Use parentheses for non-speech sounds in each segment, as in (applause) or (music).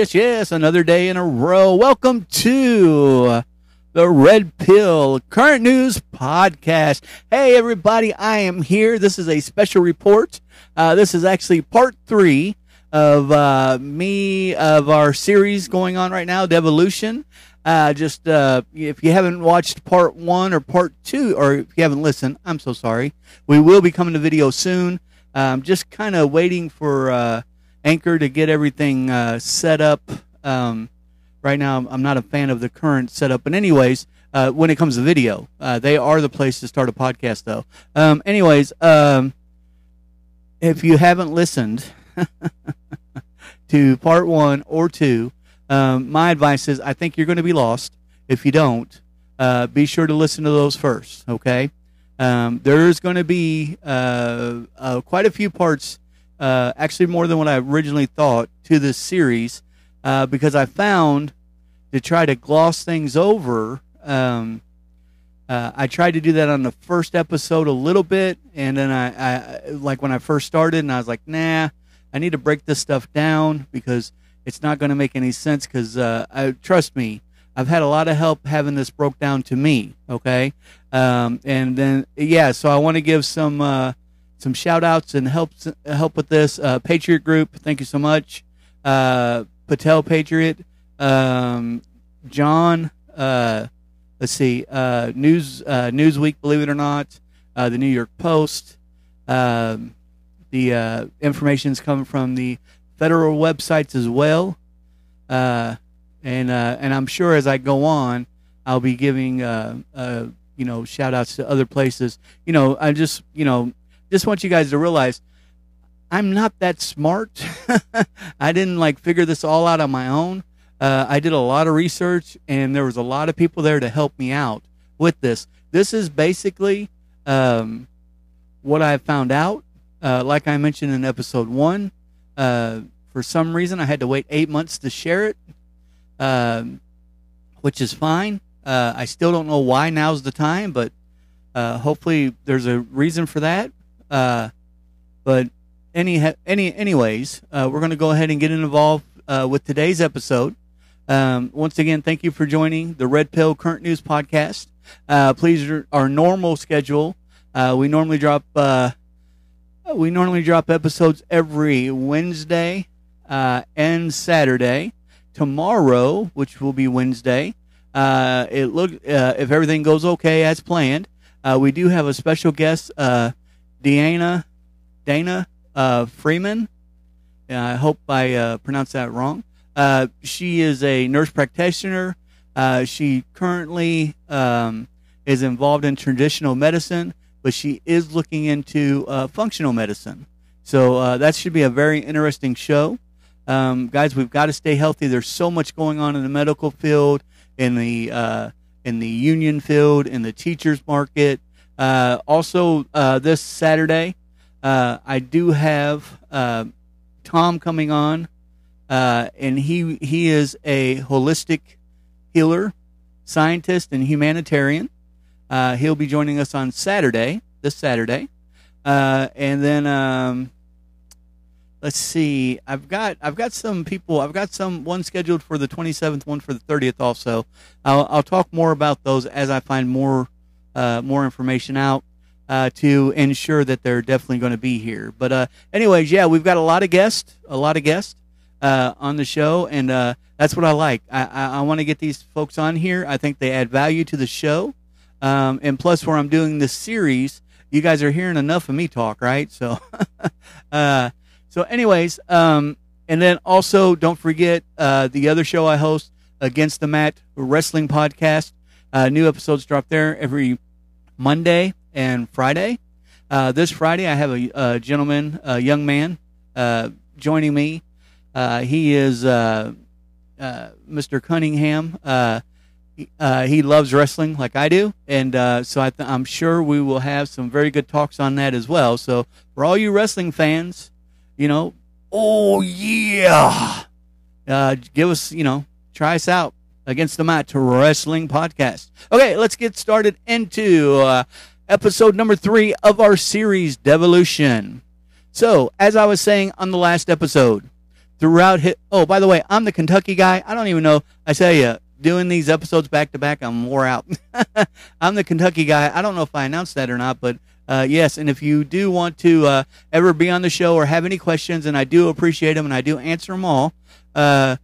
Yes, yes. Another day in a row. Welcome to the Red Pill Current News Podcast. Hey, everybody. I am here. This is a special report. Uh, this is actually part three of uh, me, of our series going on right now, Devolution. Uh, just uh, if you haven't watched part one or part two, or if you haven't listened, I'm so sorry. We will be coming to video soon. Um, just kind of waiting for uh, Anchor to get everything uh, set up. Um, right now, I'm not a fan of the current setup, but anyways, uh, when it comes to video, uh, they are the place to start a podcast, though. Um, anyways, um, if you haven't listened (laughs) to part one or two, um, my advice is I think you're going to be lost if you don't. Uh, be sure to listen to those first, okay? Um, there's going to be uh, uh, quite a few parts uh, actually more than what I originally thought to this series uh, because I found to try to gloss things over. Um, uh, I tried to do that on the first episode a little bit, and then I, I, like when I first started, and I was like, nah, I need to break this stuff down because it's not going to make any sense. Because uh, trust me, I've had a lot of help having this broke down to me. Okay, um, and then yeah, so I want to give some uh, some shout outs and help help with this. Uh, Patriot Group, thank you so much. Uh, Patel Patriot, um, John. Uh, let's see, uh, News uh, Newsweek, believe it or not, uh, the New York Post. Um, the information is coming from the federal websites as well, and and I'm sure as I go on, I'll be giving you know shout outs to other places. You know, I just you know just want you guys to realize I'm not that smart. (laughs) I didn't like figure this all out on my own. Uh, I did a lot of research, and there was a lot of people there to help me out with this. This is basically um, what I found out. Uh, like I mentioned in episode one, uh, for some reason I had to wait eight months to share it. Um, which is fine. Uh, I still don't know why now's the time, but uh, hopefully there's a reason for that. Uh, but any any anyways, uh, we're going to go ahead and get involved uh, with today's episode. Um, once again, thank you for joining the Red Pill Current News Podcast. Uh, please, our normal schedule. Uh, we normally drop uh, we normally drop episodes every Wednesday uh, and Saturday. Tomorrow, which will be Wednesday, uh, it look uh, if everything goes okay as planned, uh, we do have a special guest, uh, Deanna Dana uh, Freeman. I hope I uh, pronounced that wrong. Uh, she is a nurse practitioner. Uh, she currently um, is involved in traditional medicine, but she is looking into functional medicine. So that should be a very interesting show. Um, guys, we've got to stay healthy. There's so much going on in the medical field in the uh, in the union field, in the teachers market. Uh, also, uh, this Saturday, uh, I do have Tom coming on, and he he is a holistic healer, scientist, and humanitarian. he'll be joining us on Saturday, this Saturday, and then. Um, let's see. I've got I've got some people. I've got some one scheduled for the 27th, one for the 30th. Also, I'll, I'll talk more about those as I find more uh, more information out uh, to ensure that they're definitely going to be here. But uh, anyways, yeah, we've got a lot of guests, a lot of guests uh, on the show, and uh, that's what I like. I, I, I want to get these folks on here. I think they add value to the show, um, and plus, where I'm doing this series. You guys are hearing enough of me talk, right? So, (laughs) uh, so, anyways, um, and then also don't forget the other show I host, Against the Mat Wrestling Podcast. Uh, new episodes drop there every Monday and Friday. Uh, this Friday, I have a, a, gentleman, a young man, uh, joining me. Uh, he is uh, Mr. Cunningham. He, he, loves wrestling like I do, and so I am sure we will have some very good talks on that as well. So, for all you wrestling fans, you know, oh yeah, uh, give us, you know, try us out against the mat wrestling podcast. Okay, let's get started into uh, episode number three of our series, Devolution. So, as I was saying on the last episode, throughout hit. Oh, by the way, I'm the Kentucky guy. I don't even know. I tell you, doing these episodes back to back, I'm wore out. (laughs) I'm the Kentucky guy. I don't know if I announced that or not, but uh, yes, and if you do want to uh, ever be on the show or have any questions, and I do appreciate them and I do answer them all, uh,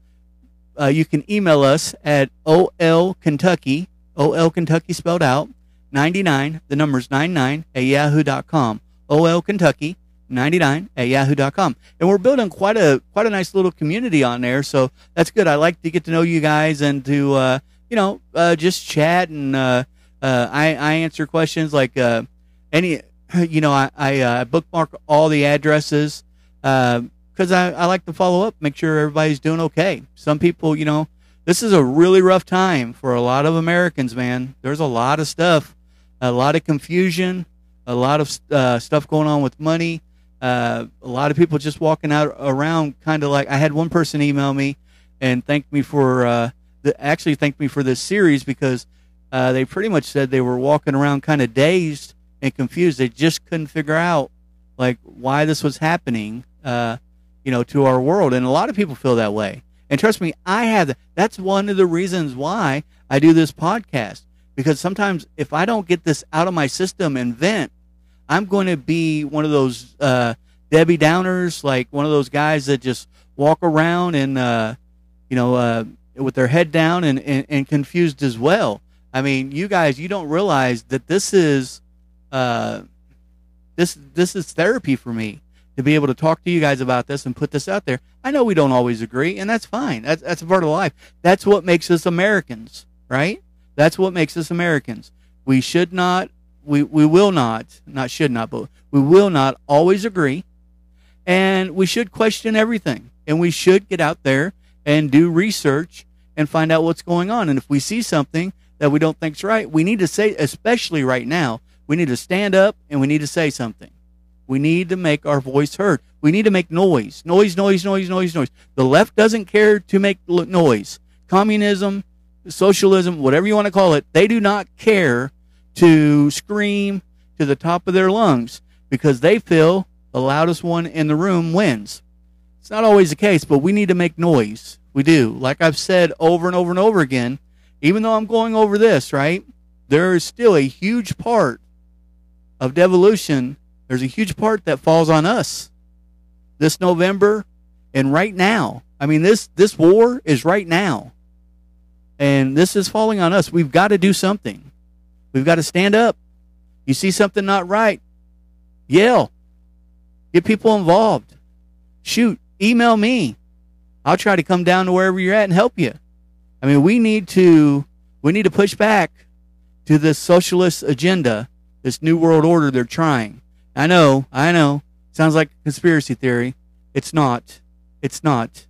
uh you can email us at olkentucky, ol Kentucky spelled out, 99, the number's 99 at yahoo.com. olkentucky 99 at yahoo.com. And we're building quite a quite a nice little community on there, so that's good. I like to get to know you guys and to uh, you know uh, just chat and uh, I I answer questions like any (clears throat) you know I, I uh, bookmark all the addresses because I, I like to follow up, make sure everybody's doing okay. Some people, you know, this is a really rough time for a lot of Americans, man. There's a lot of stuff, a lot of confusion, a lot of uh, stuff going on with money. Uh, a lot of people just walking out around, kind of like I had one person email me and thank me for uh, the, actually thanked me for this series because uh, they pretty much said they were walking around kind of dazed and confused. They just couldn't figure out like why this was happening, uh, you know, to our world. And a lot of people feel that way. And trust me, I have that. That's one of the reasons why I do this podcast. Because sometimes if I don't get this out of my system and vent, I'm going to be one of those uh, Debbie Downers, like one of those guys that just walk around and, uh, you know, uh, with their head down and, and, and confused as well. I mean, you guys, you don't realize that this is uh, this this is therapy for me to be able to talk to you guys about this and put this out there. I know we don't always agree, and that's fine. That's that's a part of life. That's what makes us Americans, right? That's what makes us Americans. We should not, we we will not, not should not, but we will not always agree, and we should question everything, and we should get out there and do research and find out what's going on. And if we see something that we don't think's right, we need to say, especially right now, we need to stand up and we need to say something. We need to make our voice heard. We need to make noise. Noise, noise, noise, noise, noise. The left doesn't care to make noise. Communism, socialism, whatever you want to call it, they do not care to scream to the top of their lungs because they feel the loudest one in the room wins. It's not always the case, but we need to make noise. We do. Like I've said over and over and over again, even though I'm going over this, right? There is still a huge part of devolution. There's a huge part that falls on us this November and right now. I mean, this, this war is right now. And this is falling on us. We've got to do something. We've got to stand up. You see something not right, yell. Get people involved. Shoot, email me. I'll try to come down to wherever you're at and help you. I mean, we need to we need to push back to this socialist agenda, this new world order they're trying. I know, I know. Sounds like conspiracy theory. It's not. It's not.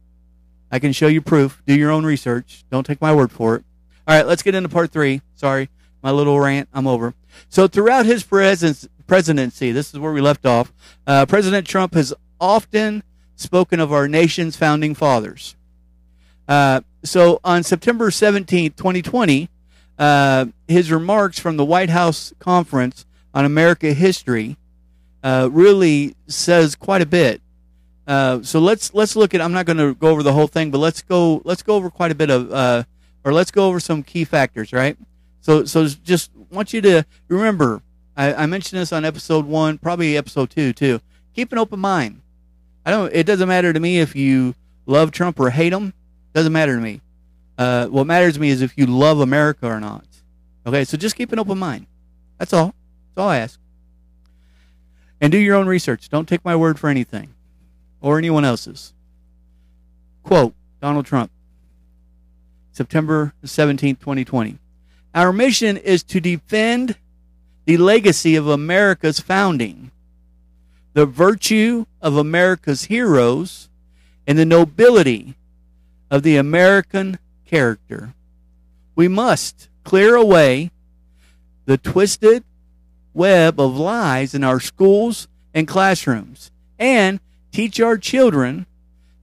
I can show you proof. Do your own research. Don't take my word for it. All right, let's get into part three. Sorry, my little rant. I'm over. So throughout his presidency, this is where we left off. Uh, President Trump has often spoken of our nation's founding fathers. Uh, so on September 17, 2020, uh, his remarks from the White House conference on America history uh, really says quite a bit. Uh, so let's let's look at. I'm not going to go over the whole thing, but let's go let's go over quite a bit of, uh, or let's go over some key factors, right? So so just want you to remember. I, I mentioned this on episode one, probably episode two too. Keep an open mind. I don't. It doesn't matter to me if you love Trump or hate him. Doesn't matter to me. Uh, what matters to me is if you love America or not. Okay, so just keep an open mind. That's all. That's all I ask. And do your own research. Don't take my word for anything or anyone else's. Quote Donald Trump, September 17th, 2020. Our mission is to defend the legacy of America's founding, the virtue of America's heroes, and the nobility of the American character. We must clear away the twisted web of lies in our schools and classrooms and teach our children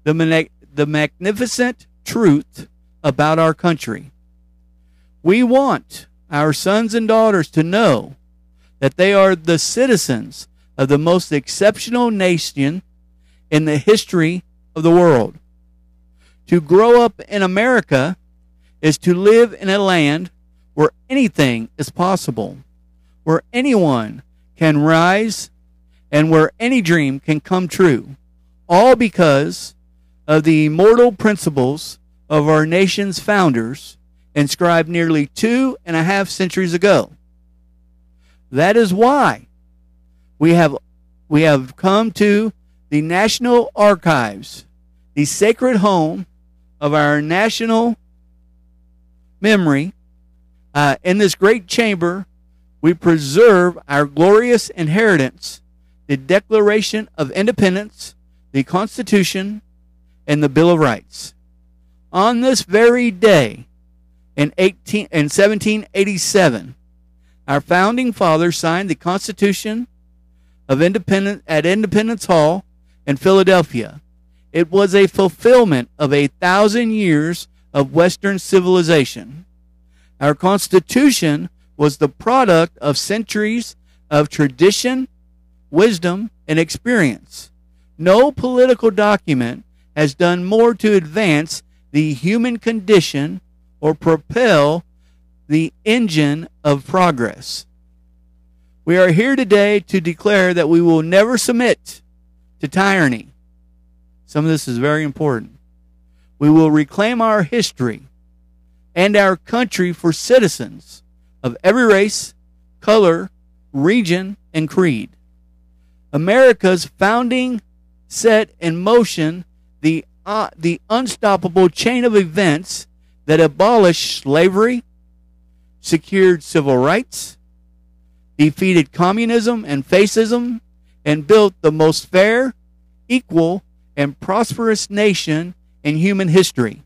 the, the magnificent truth about our country. We want our sons and daughters to know that they are the citizens of the most exceptional nation in the history of the world. To grow up in America is to live in a land where anything is possible, where anyone can rise, and where any dream can come true all because of the immortal principles of our nation's founders inscribed nearly two and a half centuries ago. That is why we have we have come to the National Archives, the sacred home of our national memory. Uh, in this great chamber, we preserve our glorious inheritance, the Declaration of Independence, the Constitution, and the Bill of Rights. On this very day, in, 18, in 1787, our founding fathers signed the Constitution of Independence at Independence Hall in Philadelphia. It was a fulfillment of a thousand years of Western civilization. Our Constitution was the product of centuries of tradition, wisdom, and experience. No political document has done more to advance the human condition or propel the engine of progress. We are here today to declare that we will never submit to tyranny. Some of this is very important. We will reclaim our history and our country for citizens of every race, color, region, and creed. America's founding set in motion the, uh, the unstoppable chain of events that abolished slavery, secured civil rights, defeated communism and fascism, and built the most fair, equal, and prosperous nation in human history.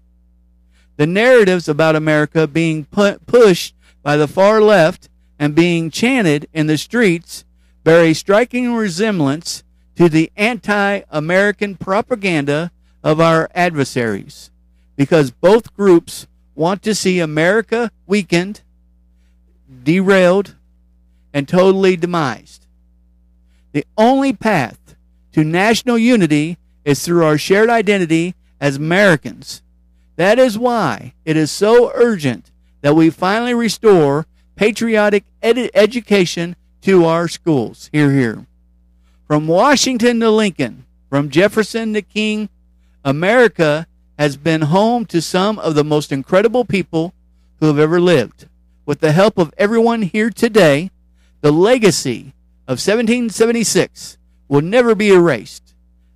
The narratives about America being pu- pushed by the far left and being chanted in the streets bear a striking resemblance to the anti American propaganda of our adversaries because both groups want to see America weakened, derailed, and totally demised. The only path to national unity is through our shared identity as Americans. That is why it is so urgent that we finally restore patriotic ed- education to our schools. Here, here. From Washington to Lincoln, from Jefferson to King, America has been home to some of the most incredible people who have ever lived. With the help of everyone here today, the legacy of 1776 will never be erased.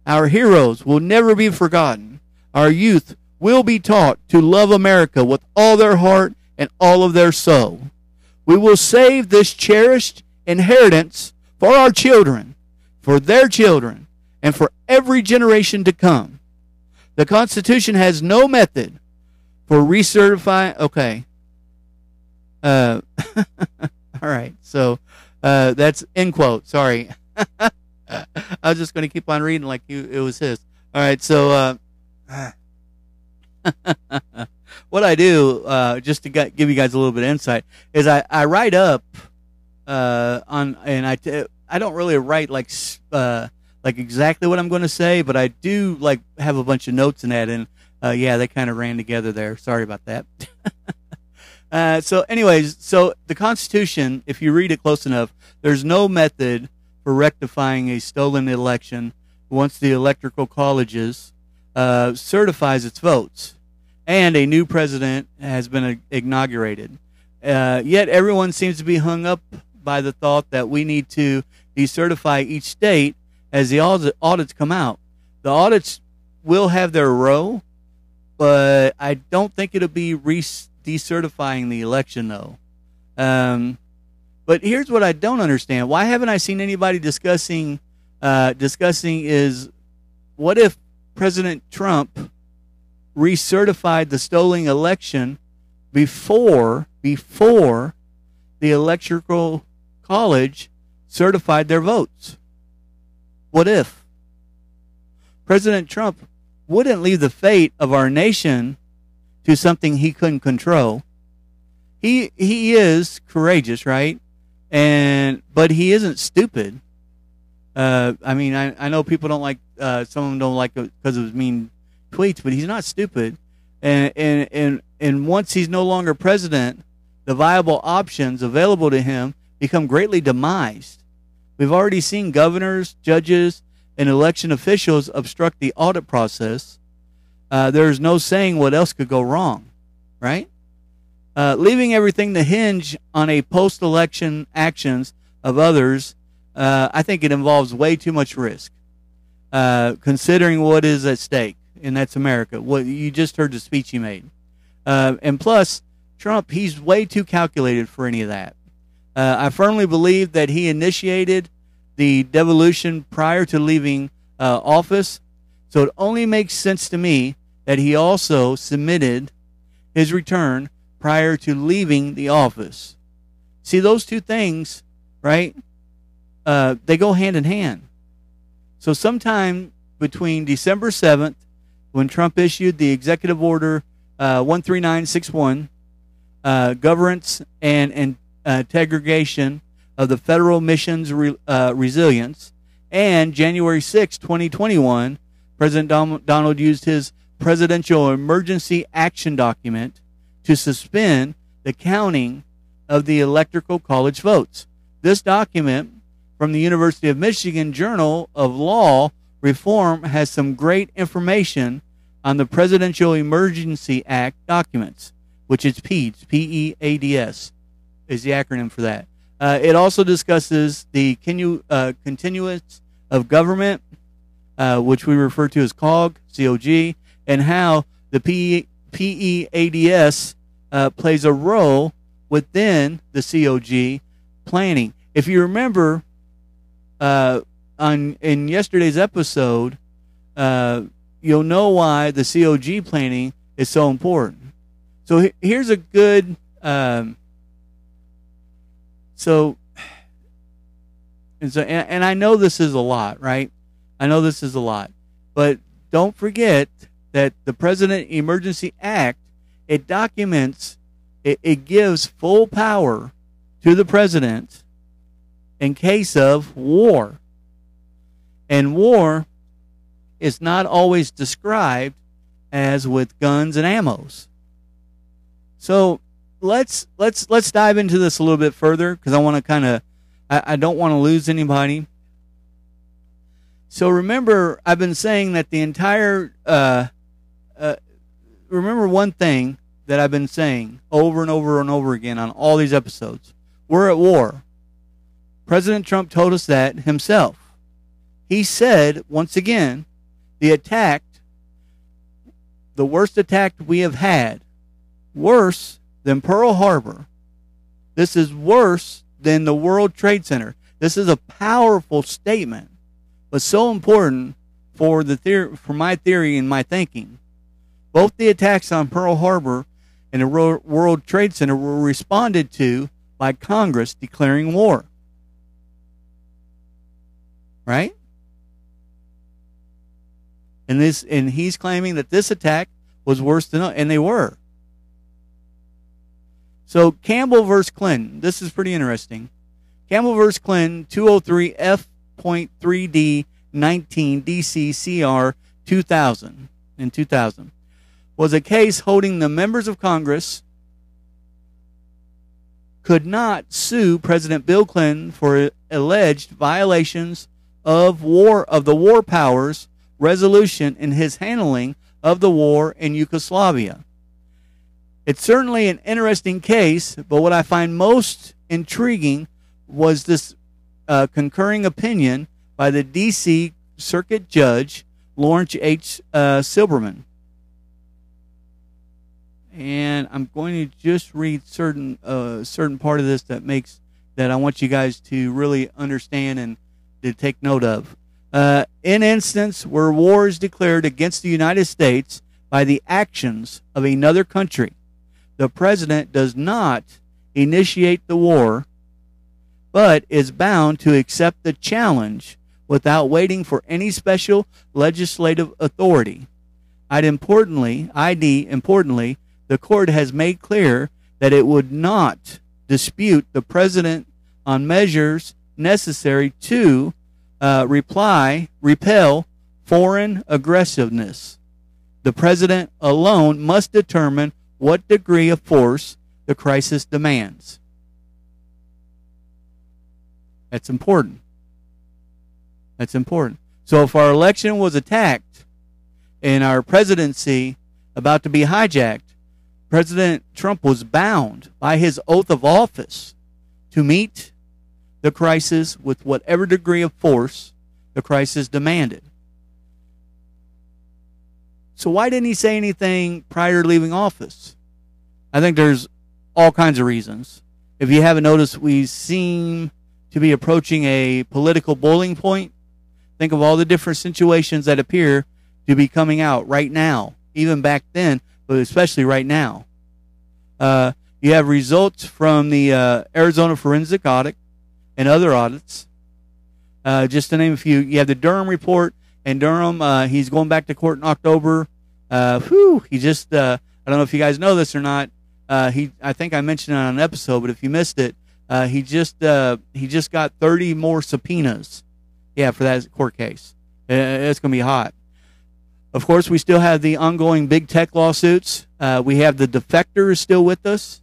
Our heroes will never be forgotten. Our youth will be taught to love America with all their heart and all of their soul. We will save this cherished inheritance for our children, for their children, and for every generation to come. The Constitution has no method for recertifying. Okay. Uh, (laughs) all right. So uh, that's end quote. Sorry. (laughs) I was just going to keep on reading like you, it was his. All right. So uh, (laughs) what I do, uh, just to give you guys a little bit of insight, is I, I write up uh, on, and I, t- I don't really write like uh, like exactly what I'm going to say, but I do like have a bunch of notes in that, and uh, yeah, they kind of ran together there. Sorry about that. (laughs) uh, so, anyways, so the Constitution, if you read it close enough, there's no method for rectifying a stolen election once the electoral colleges uh, certifies its votes and a new president has been inaugurated. Uh, yet everyone seems to be hung up by the thought that we need to decertify each state as the audits come out. The audits will have their role, but I don't think it'll be re- decertifying the election, though. Um, but here's what I don't understand: Why haven't I seen anybody discussing uh, discussing is what if President Trump recertified the stolen election before before the electoral college certified their votes. What if President Trump wouldn't leave the fate of our nation to something he couldn't control? He he is courageous, right? And but he isn't stupid. Uh, I mean, I, I know people don't like uh, some of them don't like because of his mean tweets, but he's not stupid. And and and and once he's no longer president, the viable options available to him become greatly demised. We've already seen governors, judges, and election officials obstruct the audit process. Uh, there's no saying what else could go wrong, right? Uh, leaving everything to hinge on a post-election actions of others, uh, I think it involves way too much risk, uh, considering what is at stake and that's America. What you just heard the speech he made, uh, and plus Trump, he's way too calculated for any of that. Uh, I firmly believe that he initiated the devolution prior to leaving uh, office, so it only makes sense to me that he also submitted his return prior to leaving the office. See those two things, right? Uh, they go hand in hand. So sometime between December 7th when Trump issued the executive order uh, 13961, uh, governance and, and uh, integration of the federal missions re, resilience, and January 6, 2021, President Donald used his presidential emergency action document to suspend the counting of the electoral college votes. This document from the University of Michigan Journal of Law reform has some great information on the Presidential Emergency Act documents, which is PEADS, P E A D S, is the acronym for that. Uh, it also discusses the continu- uh, continuance of government, uh, which we refer to as COG, COG, and how the PEADS uh, plays a role within the COG planning. If you remember, uh, on in yesterday's episode, uh, you'll know why the COG planning is so important. So here's a good. Um, so, and so, and, and I know this is a lot, right? I know this is a lot, but don't forget that the President Emergency Act it documents, it, it gives full power to the president in case of war. And war is not always described as with guns and ammos. So let's let's let's dive into this a little bit further because I want to kind of I, I don't want to lose anybody. So remember, I've been saying that the entire uh, uh, remember one thing that I've been saying over and over and over again on all these episodes. We're at war. President Trump told us that himself. He said once again, the attack, the worst attack we have had, worse than Pearl Harbor. This is worse than the World Trade Center. This is a powerful statement, but so important for the theory, for my theory and my thinking. Both the attacks on Pearl Harbor and the World Trade Center were responded to by Congress declaring war. Right? And this and he's claiming that this attack was worse than and they were. So Campbell versus Clinton. This is pretty interesting. Campbell versus Clinton, 203 F.3D 19 DC CR 2000 in 2000 was a case holding the members of Congress could not sue President Bill Clinton for alleged violations of war of the war powers resolution in his handling of the war in Yugoslavia. It's certainly an interesting case, but what I find most intriguing was this uh, concurring opinion by the D.C. Circuit Judge Lawrence H. Uh, Silberman. And I'm going to just read certain uh, certain part of this that makes that I want you guys to really understand and to take note of. Uh, in instance where war is declared against the United States by the actions of another country, the president does not initiate the war, but is bound to accept the challenge without waiting for any special legislative authority. I'd importantly, ID importantly, the court has made clear that it would not dispute the president on measures necessary to uh, reply, repel foreign aggressiveness. The president alone must determine what degree of force the crisis demands. That's important. That's important. So if our election was attacked and our presidency about to be hijacked, President Trump was bound by his oath of office to meet the crisis with whatever degree of force the crisis demanded. So why didn't he say anything prior to leaving office? I think there's all kinds of reasons. If you haven't noticed, we seem to be approaching a political boiling point. Think of all the different situations that appear to be coming out right now, even back then, but especially right now. Uh, you have results from the uh, Arizona forensic audit and other audits. Uh, just to name a few, you have the Durham report, and Durham, uh, he's going back to court in October. Uh, whew, he just, uh, I don't know if you guys know this or not. Uh, he, I think I mentioned it on an episode, but if you missed it, uh, he just, he just got 30 more subpoenas. Yeah, for that court case. It's going to be hot. Of course, we still have the ongoing big tech lawsuits. We have the defectors still with us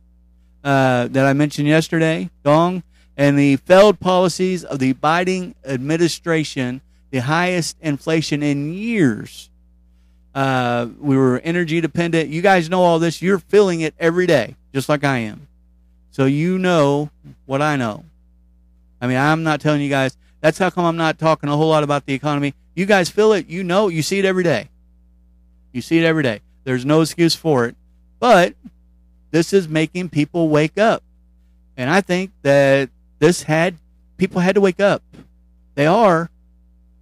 that I mentioned yesterday, Dong, and the failed policies of the Biden administration, the highest inflation in years. Uh, we were energy dependent. You guys know all this. You're feeling it every day, just like I am. So you know what I know. I mean, I'm not telling you guys. That's how come I'm not talking a whole lot about the economy. You guys feel it. You know. You see it every day. You see it every day. There's no excuse for it. But this is making people wake up. And I think that this had people had to wake up. They are.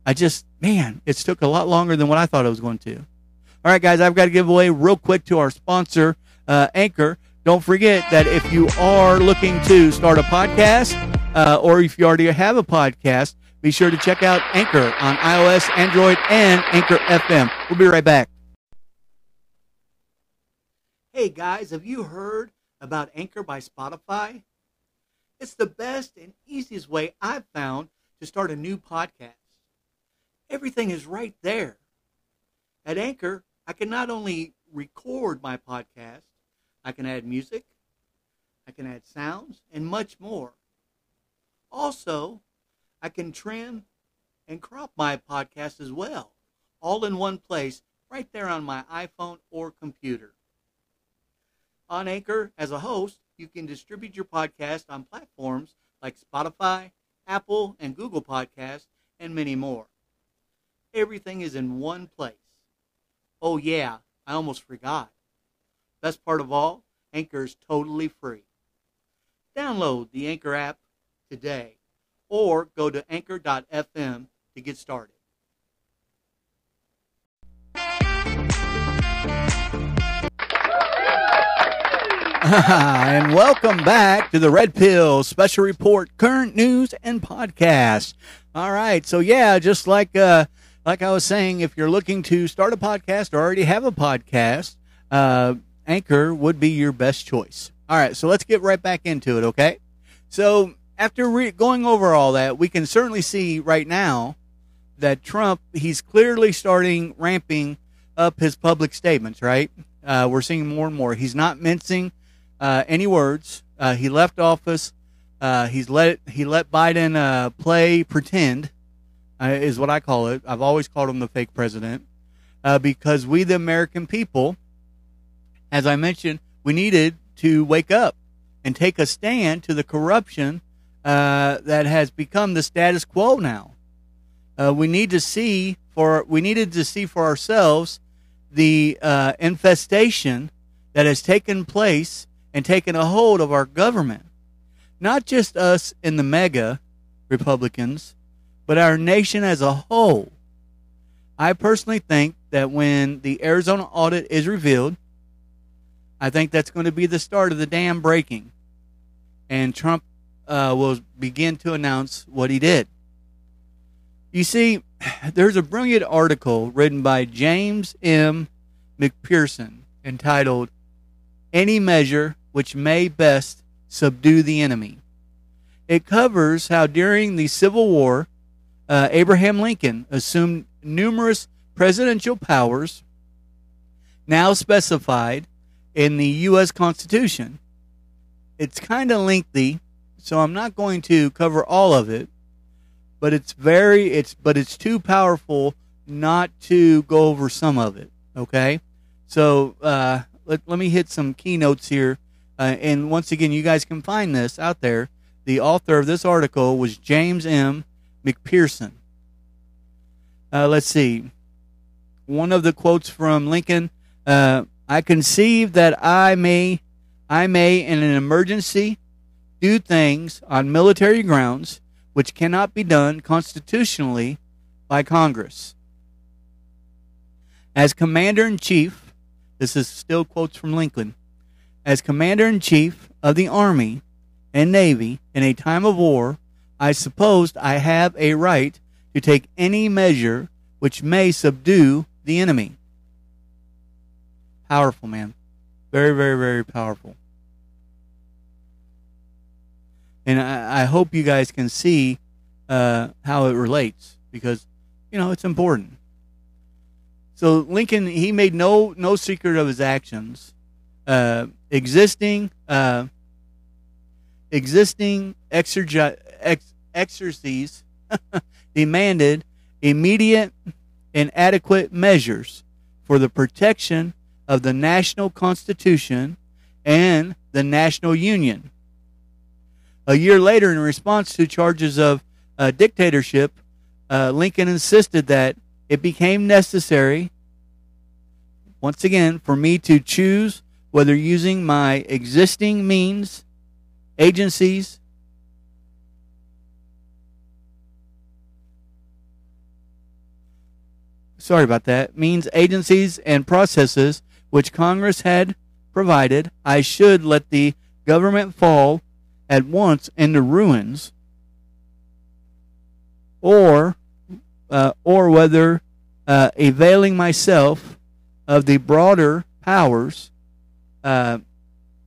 I just, man, it's took a lot longer than what I thought it was going to. All right, guys, I've got to give away real quick to our sponsor, uh, Anchor. Don't forget that if you are looking to start a podcast, uh, or if you already have a podcast, be sure to check out Anchor on iOS, Android, and Anchor FM. We'll be right back. Hey guys, have you heard about Anchor by Spotify? It's the best and easiest way I've found to start a new podcast. Everything is right there. At Anchor, I can not only record my podcast, I can add music, I can add sounds, and much more. Also, I can trim and crop my podcast as well, all in one place, right there on my iPhone or computer. On Anchor, as a host, you can distribute your podcast on platforms like Spotify, Apple, and Google Podcasts, and many more. Everything is in one place. Oh, yeah, I almost forgot. Best part of all, Anchor is totally free. Download the Anchor app today or go to anchor.fm to get started. (laughs) and welcome back to the Red Pill Special Report, current news and podcast. All right, so yeah, just like uh, like I was saying, if you're looking to start a podcast or already have a podcast, uh, Anchor would be your best choice. All right, so let's get right back into it, okay? So after re- going over all that, we can certainly see right now that Trump he's clearly starting ramping up his public statements. Right, uh, we're seeing more and more. He's not mincing uh, any words. Uh, he left office. Uh, he's let he let Biden uh, play pretend, uh, is what I call it. I've always called him the fake president uh, because we, the American people, as I mentioned, we needed to wake up and take a stand to the corruption that has become the status quo now. we need to see for we needed to see for ourselves the infestation that has taken place and taken a hold of our government. Not just us in the MAGA Republicans, but our nation as a whole. I personally think that when the Arizona audit is revealed, I think that's going to be the start of the dam breaking. And Trump uh, will begin to announce what he did. You see, (sighs) there's a brilliant article written by James M. McPherson entitled Any Measure which may best subdue the enemy. It covers how during the Civil War, uh, Abraham Lincoln assumed numerous presidential powers now specified in the U.S. Constitution. It's kind of lengthy, so I'm not going to cover all of it, but it's very it's but it's too powerful not to go over some of it. Okay, so uh, let let me hit some keynotes here uh, and once again, you guys can find this out there. The author of this article was James M. McPherson. Uh, let's see. One of the quotes from Lincoln: uh, "I conceive that I may, I may, in an emergency, do things on military grounds which cannot be done constitutionally by Congress." As commander in chief, this is still quotes from Lincoln as Commander in Chief of the Army and Navy in a time of war, I supposed I have a right to take any measure which may subdue the enemy. Powerful, man. Very, very, very powerful. And I, I hope you guys can see uh, how it relates because, you know, it's important. So Lincoln, he made no no secret of his actions. Uh, existing uh, existing exergi- ex- exercises (laughs) demanded immediate and adequate measures for the protection of the national constitution and the national union. A year later, in response to charges of uh, dictatorship, uh, Lincoln insisted that it became necessary, once again, for me to choose whether using my existing means, agencies, sorry about that, means agencies and processes which Congress had provided, I should let the government fall at once into ruins, or uh, or whether uh, availing myself of the broader powers uh,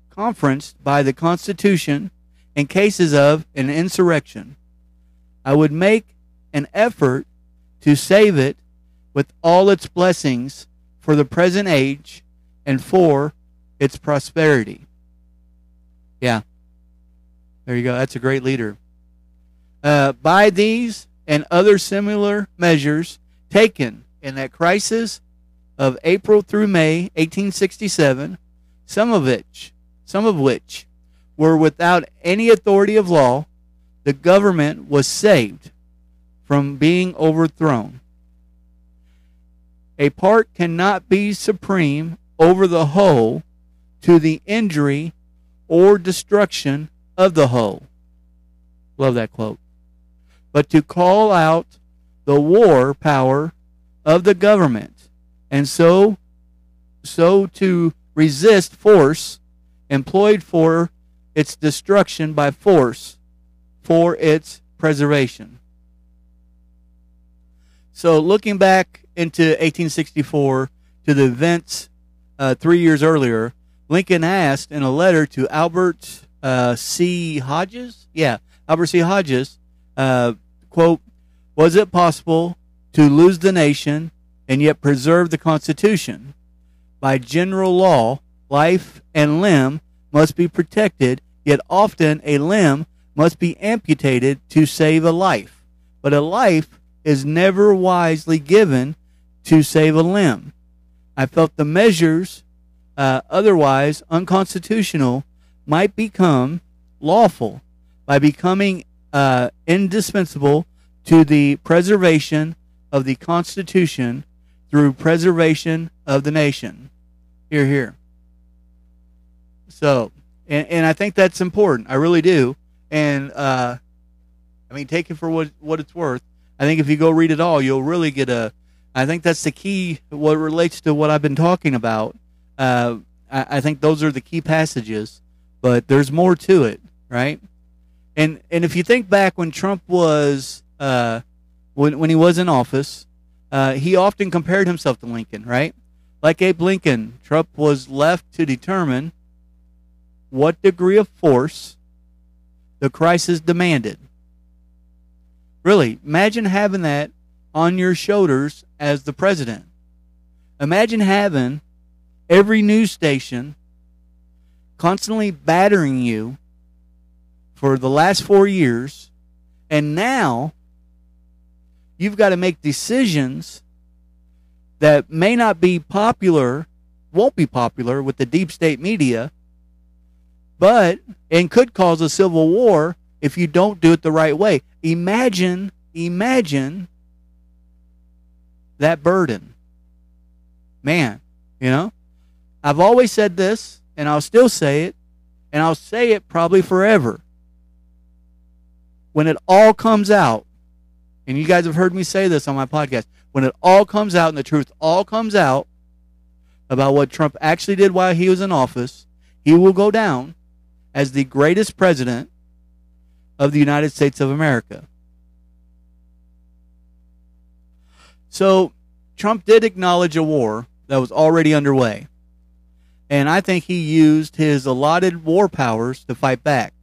conferenced by the Constitution in cases of an insurrection. I would make an effort to save it with all its blessings for the present age and for its prosperity. Yeah. There you go. That's a great leader. Uh, by these and other similar measures taken in that crisis of April through May 1867, some of which, some of which were without any authority of law, the government was saved from being overthrown. A part cannot be supreme over the whole to the injury or destruction of the whole. Love that quote. But to call out the war power of the government and so so to resist force employed for its destruction by force for its preservation. So looking back into 1864 to the events uh, three years earlier, Lincoln asked in a letter to Albert uh, C. Hodges, yeah, Albert C. Hodges, uh, quote, was it possible to lose the nation and yet preserve the Constitution? By general law, life and limb must be protected, yet often a limb must be amputated to save a life. But a life is never wisely given to save a limb. I felt the measures uh, otherwise unconstitutional might become lawful by becoming uh, indispensable to the preservation of the Constitution through preservation of the nation. Here, here. So, and, and I think that's important. I really do. And uh, I mean, take it for what what it's worth. I think if you go read it all, you'll really get a. I think that's the key. What relates to what I've been talking about. Uh, I, I think those are the key passages, but there's more to it, right? And and if you think back when Trump was uh, when when he was in office, uh, he often compared himself to Lincoln, right? Like Abe Lincoln, Trump was left to determine what degree of force the crisis demanded. Really, imagine having that on your shoulders as the president. Imagine having every news station constantly battering you for the last four years, and now you've got to make decisions that may not be popular, won't be popular with the deep state media, but and could cause a civil war if you don't do it the right way. Imagine, imagine that burden. Man, you know? I've always said this, and I'll still say it, and I'll say it probably forever. When it all comes out, and you guys have heard me say this on my podcast, when it all comes out and the truth all comes out about what Trump actually did while he was in office, he will go down as the greatest president of the United States of America. So, Trump did acknowledge a war that was already underway. And I think he used his allotted war powers to fight back.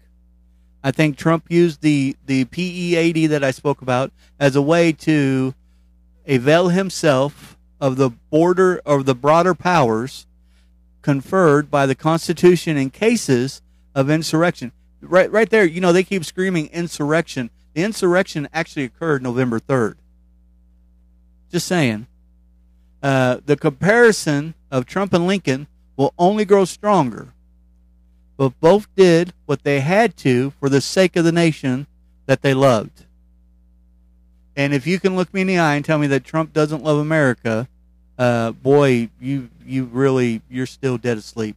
I think Trump used the, the PEAD that I spoke about as a way to avail himself of the border of the broader powers conferred by the Constitution in cases of insurrection. Right, right there, you know, they keep screaming insurrection. The insurrection actually occurred November 3rd. Just saying. Uh, the comparison of Trump and Lincoln will only grow stronger but both did what they had to for the sake of the nation that they loved. And if you can look me in the eye and tell me that Trump doesn't love America, uh, boy, you you really you're still dead asleep.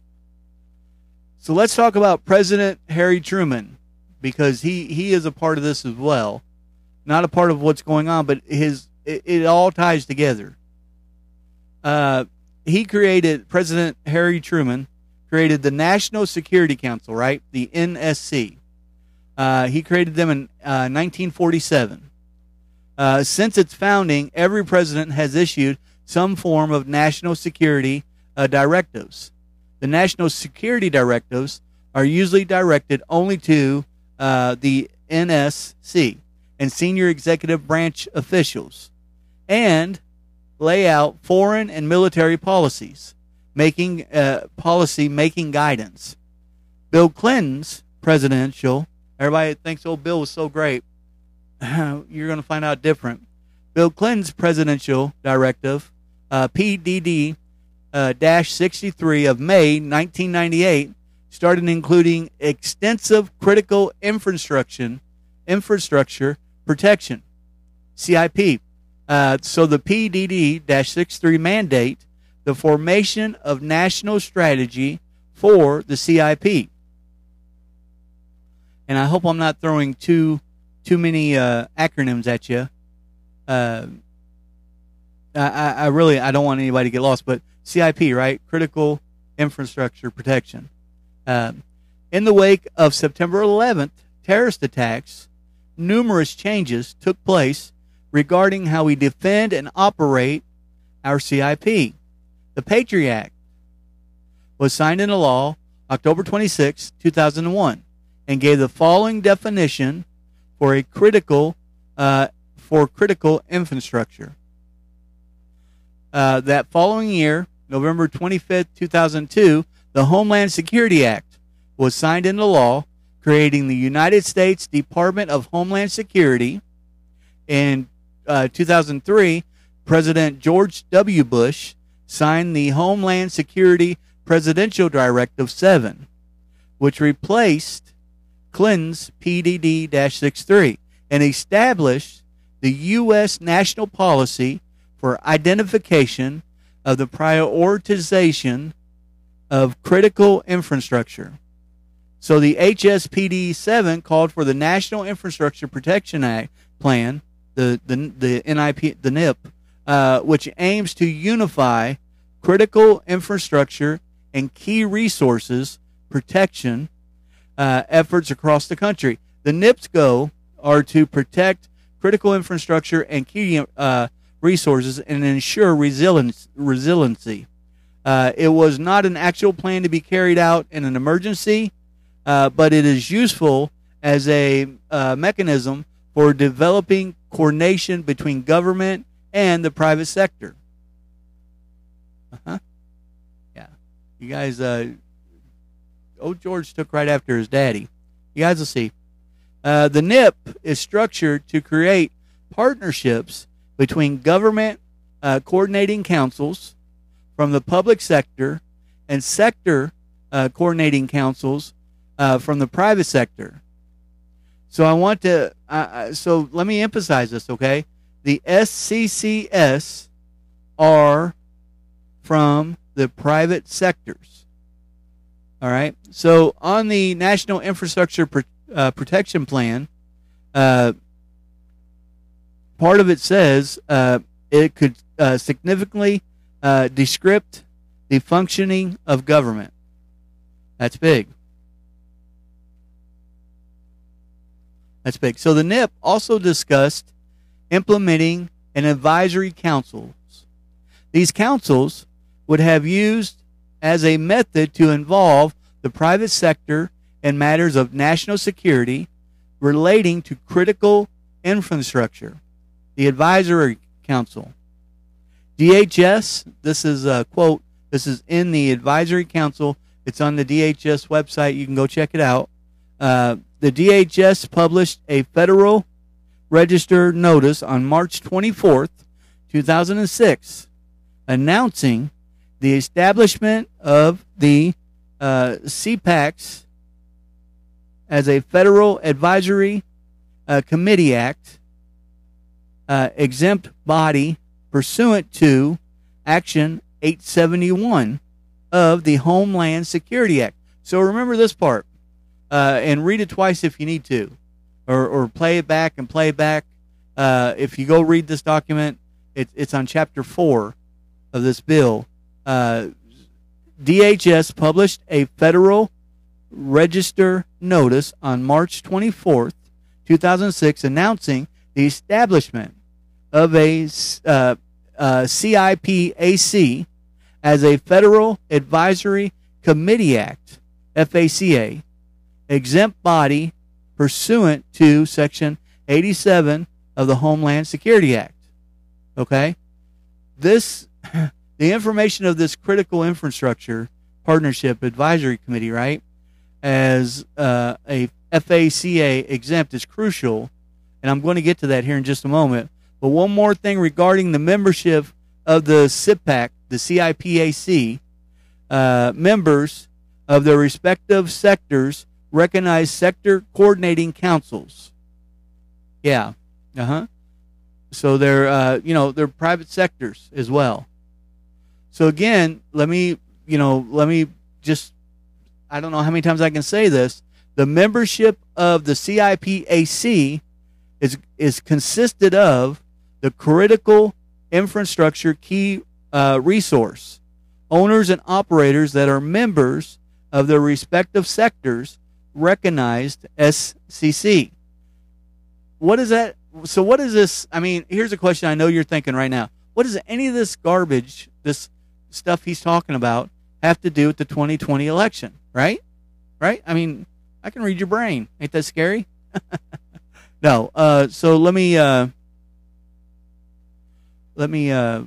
So let's talk about President Harry Truman because he he is a part of this as well, not a part of what's going on, but his it, it all ties together. Uh, he created President Harry Truman created the National Security Council, right? The NSC. Uh, he created them in uh, 1947. Uh, since its founding, every president has issued some form of national security uh, directives. the national security directives are usually directed only to uh, the NSC and senior executive branch officials, and lay out foreign and military policies, making uh, policy making guidance. Bill Clinton's presidential. Everybody thinks old Bill was so great. (laughs) You're going to find out different. Bill Clinton's presidential directive, uh, PDD uh, 63 of May 1998, started including extensive critical infrastructure, infrastructure protection, CIP. Uh, so the PDD 63 mandate the formation of national strategy for the CIP and I hope I'm not throwing too too many uh, acronyms at you. Uh, I, I really I don't want anybody to get lost, but CIP right, critical infrastructure protection. Um, in the wake of September 11th terrorist attacks, numerous changes took place regarding how we defend and operate our CIP. The Patriot Act was signed into law October 26, 2001 and gave the following definition for a critical uh, for critical infrastructure. Uh, that following year, November 25th, 2002, the Homeland Security Act was signed into law, creating the United States Department of Homeland Security. In uh, 2003, President George W. Bush signed the Homeland Security Presidential Directive 7, which replaced Clinton's PDD 63 and established the U.S. national policy for identification of the prioritization of critical infrastructure. So the HSPD 7 called for the National Infrastructure Protection Act plan, the, the, the NIP, the NIP, uh, which aims to unify critical infrastructure and key resources protection uh, efforts across the country. The NIP's goal are to protect critical infrastructure and key uh, resources and ensure resilience, resiliency. Uh, it was not an actual plan to be carried out in an emergency, uh, but it is useful as a uh, mechanism for developing coordination between government and the private sector. Uh-huh. Yeah. You guys uh, old George took right after his daddy. You guys will see. Uh, the NIP is structured to create partnerships between government uh, coordinating councils from the public sector and sector uh, coordinating councils uh, from the private sector. So I want to. so let me emphasize this, okay? The SCCS are from the private sectors. All right. So on the National Infrastructure Pro- uh, Protection Plan, uh, part of it says uh, it could uh, significantly uh, descript the functioning of government. That's big. That's big. So the NIP also discussed implementing an advisory councils. These councils would have used as a method to involve the private sector in matters of national security relating to critical infrastructure. The Advisory Council. DHS, this is a quote, this is in the Advisory Council. It's on the DHS website. You can go check it out. Uh, the DHS published a Federal Register notice on March 24th, 2006, announcing the establishment of the uh, CPACs as a Federal Advisory uh, Committee Act uh, exempt body pursuant to Action 871 of the Homeland Security Act. So remember this part uh, and read it twice if you need to, or, or play it back and play back. Uh, if you go read this document, it, it's on chapter four of this bill uh, DHS published a federal register notice on March 24th, 2006, announcing the establishment of a uh, uh, CIPAC as a federal advisory Committee Act, FACA, exempt body pursuant to Section 87 of the Homeland Security Act. Okay? This, the information of this critical infrastructure partnership advisory committee, right, as uh, a FACA exempt is crucial, and I'm going to get to that here in just a moment. But one more thing regarding the membership of the CIPAC, the CIPAC, uh, members of their respective sectors recognize sector coordinating councils. Yeah, uh huh. So they're uh, you know they're private sectors as well. So again, let me you know let me just I don't know how many times I can say this. The membership of the CIPAC is is consisted of the critical infrastructure key uh, resource owners and operators that are members of their respective sectors recognized SCC. What is that? So, what is this? I mean, here's a question I know you're thinking right now. What does any of this garbage, this stuff he's talking about, have to do with the 2020 election? Right? Right? I mean, I can read your brain. Ain't that scary? (laughs) no. Uh, so let me uh, let me uh,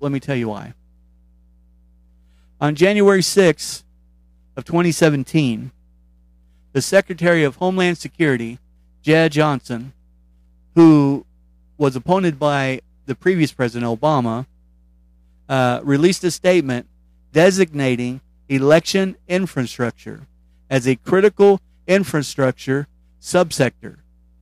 let me tell you why. On January 6th of 2017, the Secretary of Homeland Security, Jeh Johnson, who was appointed by the previous President Obama, uh, released a statement designating election infrastructure as a critical infrastructure subsector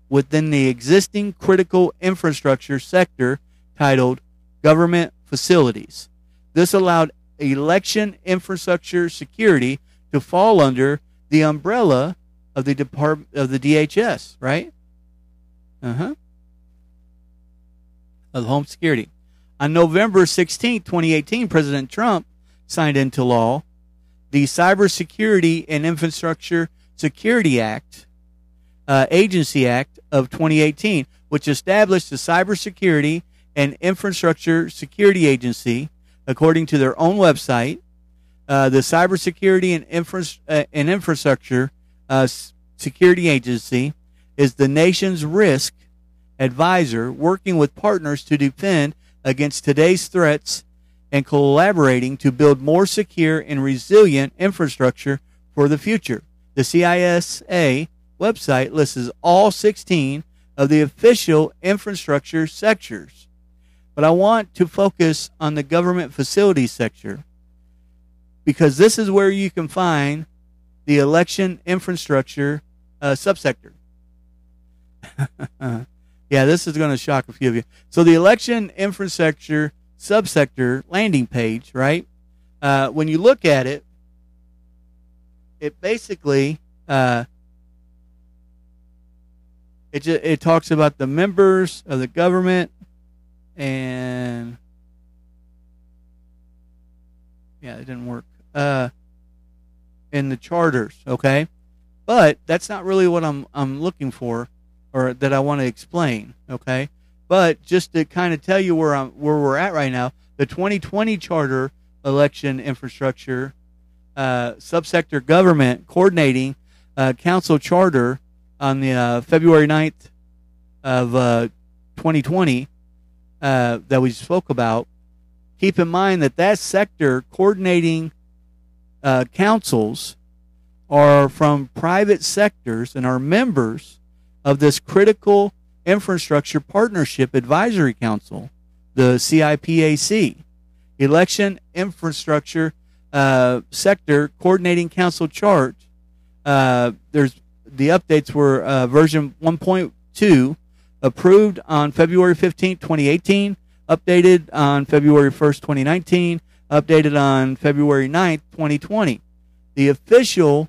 within the existing critical infrastructure sector titled Government Facilities. This allowed election infrastructure security to fall under the umbrella of the department of the DHS, right? Uh huh. Of Home Security. On November 16, 2018, President Trump signed into law the Cybersecurity and Infrastructure Security Act, uh, Agency Act of 2018, which established the Cybersecurity and Infrastructure Security Agency, according to their own website. Uh, the Cybersecurity and, Infra- uh, and Infrastructure uh, Security Agency is the nation's risk advisor working with partners to defend against today's threats and collaborating to build more secure and resilient infrastructure for the future. The CISA website lists all 16 of the official infrastructure sectors. But I want to focus on the government facilities sector because this is where you can find the election infrastructure uh, subsector. (laughs) yeah, this is going to shock a few of you. So the election infrastructure subsector landing page, right? Uh, when you look at it, it basically uh, it just, it talks about the members of the government and yeah, it didn't work. Uh, in the charters, okay? But that's not really what I'm I'm looking for or that I want to explain, okay? But just to kind of tell you where I'm where we're at right now, the 2020 charter election infrastructure uh, subsector government coordinating uh, council charter on the uh, February 9th of 2020 uh, uh, that we spoke about. Keep in mind that that sector coordinating uh, councils are from private sectors and are members of this critical infrastructure partnership advisory council, the CIPAC, election infrastructure uh, sector coordinating council chart. Uh, there's the updates were uh, version 1.2 approved on February 15, 2018, updated on February 1st, 2019, updated on February 9th, 2020. The official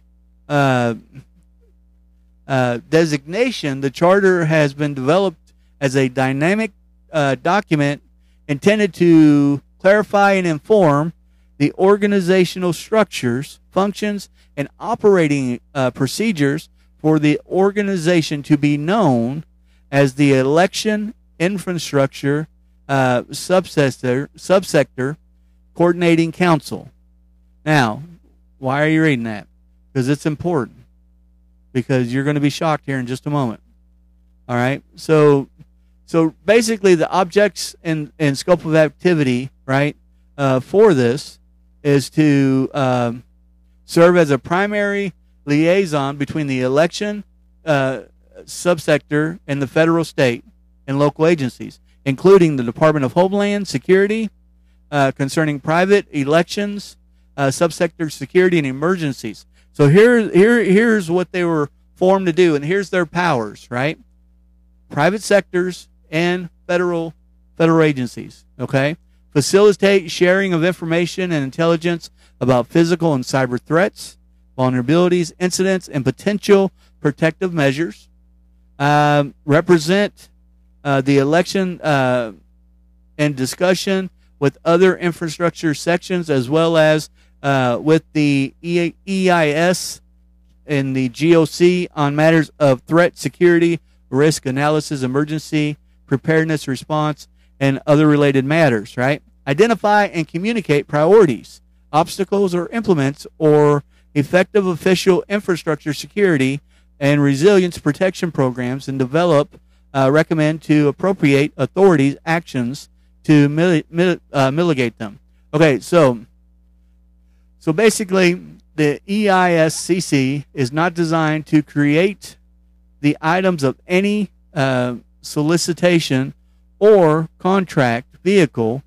uh, designation, the charter has been developed as a dynamic uh, document intended to clarify and inform the organizational structures, functions, and operating uh, procedures for the organization to be known as the election infrastructure uh, subsector, subsector coordinating council. Now, Why are you reading that? Because it's important. Because you're going to be shocked here in just a moment. All right. So, so basically, the objects and, and scope of activity, right, uh, for this is to um, serve as a primary liaison between the election uh, subsector and the federal, state, and local agencies, including the Department of Homeland Security, uh, concerning private elections, uh, subsector security, and emergencies. So here, here, here's what they were formed to do, and here's their powers, right? Private sectors and federal federal agencies. Okay, facilitate sharing of information and intelligence about physical and cyber threats, vulnerabilities, incidents, and potential protective measures. Um, represent uh, the election uh, and discussion with other infrastructure sections as well as uh, with the EIS and the GOC on matters of threat, security, risk analysis, emergency preparedness response, and other related matters, right? Identify and communicate priorities, obstacles, or implements, or effective official infrastructure security and resilience protection programs, and develop, uh, recommend to appropriate authorities actions to uh, mitigate them. Okay, so so basically, the EISCC is not designed to create the items of any uh, solicitation or contract vehicle,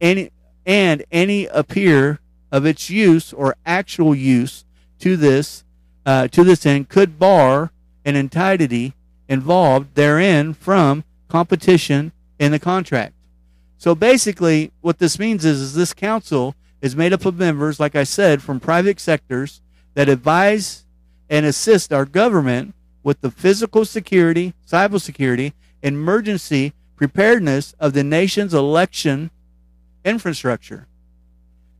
any and any appear of its use or actual use to this uh, to this end could bar an entity involved therein from competition in the contract. So basically, what this means is, is this council is made up of members, like I said, from private sectors that advise and assist our government with the physical security, cybersecurity, and emergency preparedness of the nation's election infrastructure.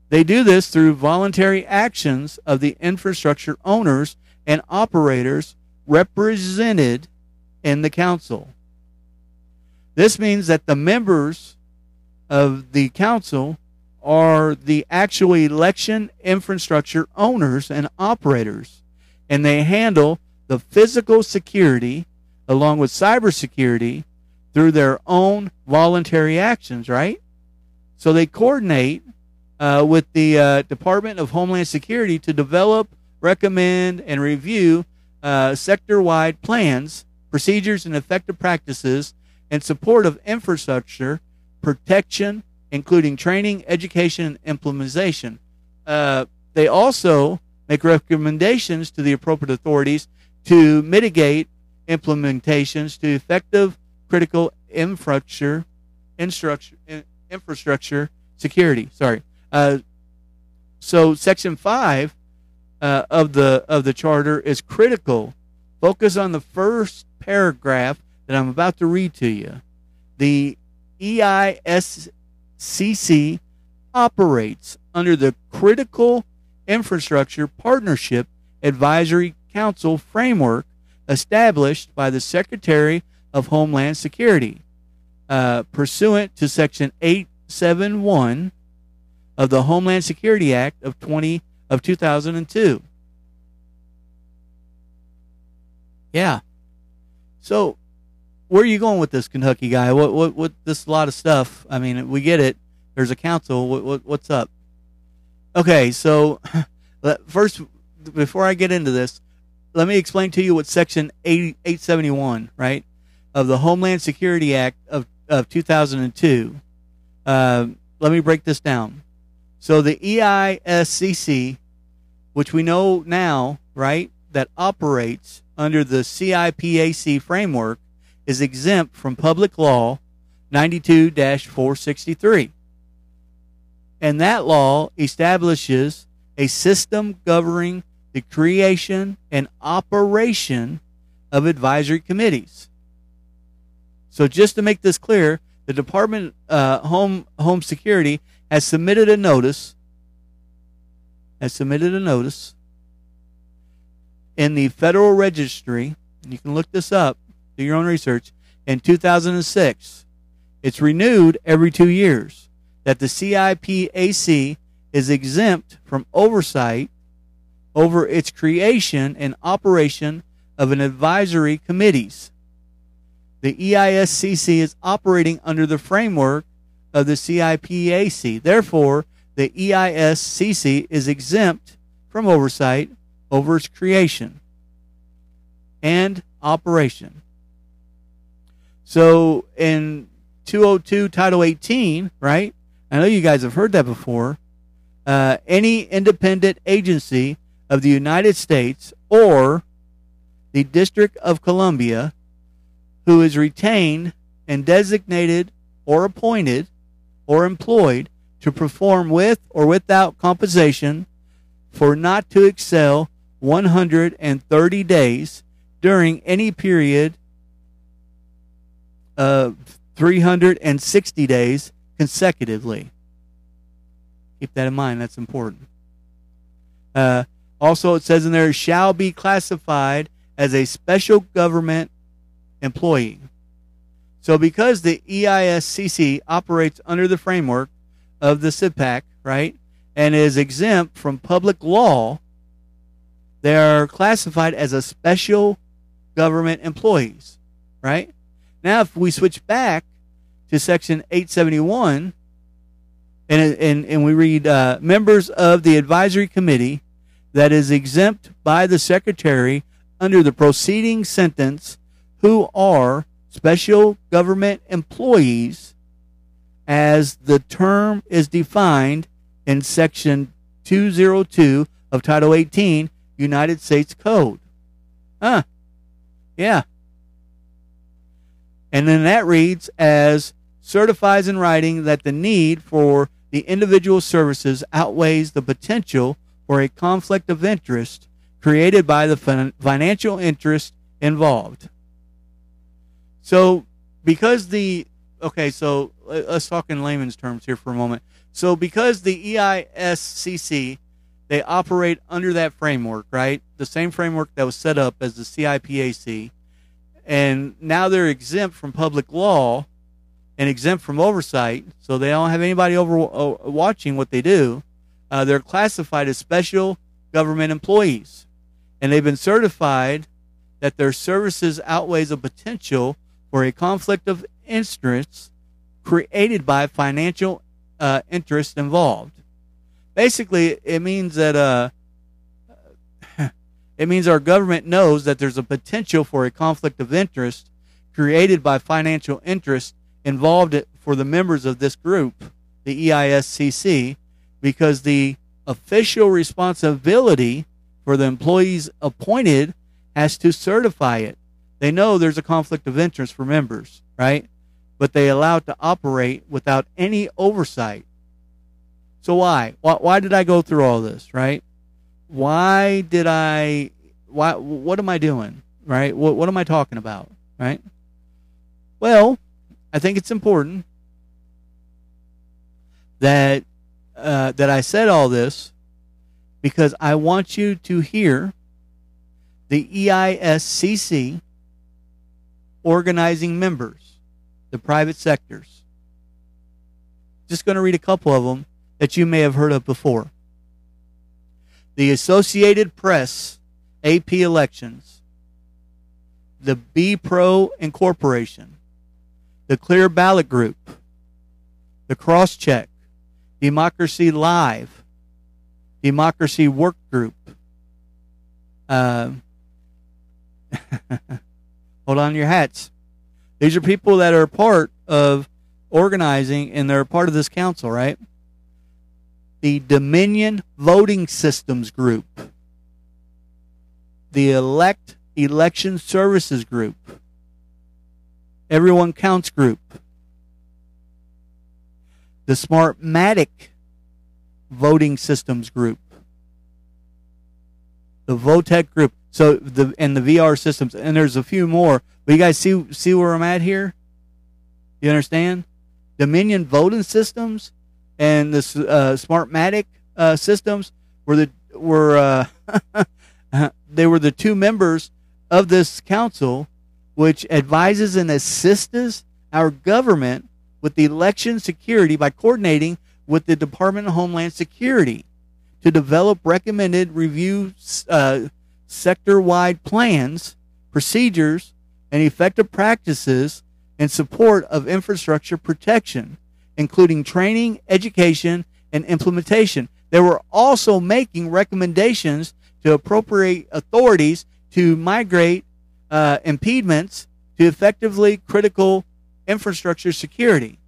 They do this through voluntary actions of the infrastructure owners and operators represented in the council. This means that the members of the council are the actual election infrastructure owners and operators, and they handle the physical security along with cybersecurity through their own voluntary actions, right? So they coordinate uh, with the uh, Department of Homeland Security to develop, recommend, and review uh, sector wide plans, procedures, and effective practices in support of infrastructure protection, including training, education, and implementation. Uh, they also make recommendations to the appropriate authorities to mitigate implementations to effective critical infrastructure, infrastructure, infrastructure security. Sorry. Uh, so section five uh, of the of the charter is critical. Focus on the first paragraph that I'm about to read to you. The EISCC operates under the Critical Infrastructure Partnership Advisory Council framework established by the Secretary of Homeland Security, uh, pursuant to Section 871 of the Homeland Security Act of 20 of 2002. Yeah. So where are you going with this Kentucky guy? What what what this lot of stuff? I mean, we get it. There's a council. What, what what's up? Okay, so (laughs) first, before I get into this, let me explain to you what Section 8, 871, right, of the Homeland Security Act of of 2002. Uh, let me break this down. So the EISCC, which we know now, right, that operates under the CIPAC framework, is exempt from Public Law 92 463. And that law establishes a system governing the creation and operation of advisory committees. So, just to make this clear, the Department uh, Home Home Security has submitted a notice. Has submitted a notice in the Federal Registry. You can look this up do your own research. In 2006, it's renewed every two years that the CIPAC is exempt from oversight over its creation and operation of an advisory committees. The EISCC is operating under the framework of the CIPAC. Therefore, the EISCC is exempt from oversight over its creation and operation. So in 202 Title 18, right? I know you guys have heard that before. Uh, any independent agency of the United States or the District of Columbia who is retained and designated or appointed or employed to perform with or without compensation for not to excel 130 days during any period of 360 days consecutively. Keep that in mind. That's important. Uh, also, it says in there, shall be classified as a special government employee. So, because the EISCC operates under the framework of the CIPAC, right, and is exempt from public law, they are classified as a special government employees, right? Now, if we switch back to section 871 and, and, and we read uh, members of the advisory committee that is exempt by the secretary under the proceeding sentence who are special government employees as the term is defined in section 202 of title 18 united states code. Huh. Yeah and then that reads as certifies in writing that the need for the individual services outweighs the potential for a conflict of interest created by the financial interest involved. So, because the okay, so let's talk in layman's terms here for a moment. So, because the EISCC they operate under that framework, right? The same framework that was set up as the CIPAC, and now they're exempt from public law and exempt from oversight, so they don't have anybody over uh, watching what they do. Uh, they're classified as special government employees, and they've been certified that their services outweighs a potential for a conflict of interest created by financial uh, interest involved. Basically, it means that uh, it means our government knows that there's a potential for a conflict of interest created by financial interest involved for the members of this group, the EISCC, because the official responsibility for the employees appointed has to certify it. They know there's a conflict of interest for members, right? But they allow it to operate without any oversight. So why? Why, did I go through all this, right? Why did I why what am I doing? Right? What what am I talking about? Right? Well, I think it's important that uh, that I said all this because I want you to hear the EISCC organizing members, the private sectors. Just going to read a couple of them that you may have heard of before. The Associated Press AP Elections, the B Pro Incorporation, the Clear Ballot Group, the Cross Check, Democracy Live, Democracy Work Group. Uh, (laughs) hold on your hats. These are people that are part of organizing and they're part of this council, right? The Dominion Voting Systems Group, the Elect Election Services Group, Everyone Counts group, the Smartmatic voting systems group, the Votech group. So the and the VR systems, and there's a few more. But you guys see see where I'm at here? You understand? Dominion voting systems and the uh, Smartmatic uh, systems were the were uh, (laughs) they were the two members of this council which advises and assists our government with the election security by coordinating with the Department of Homeland Security to develop recommended review uh, sector wide plans, procedures, and effective practices in support of infrastructure protection, including training, education, and implementation. They were also making recommendations to appropriate authorities to migrate uh, impediments to effectively critical infrastructure security.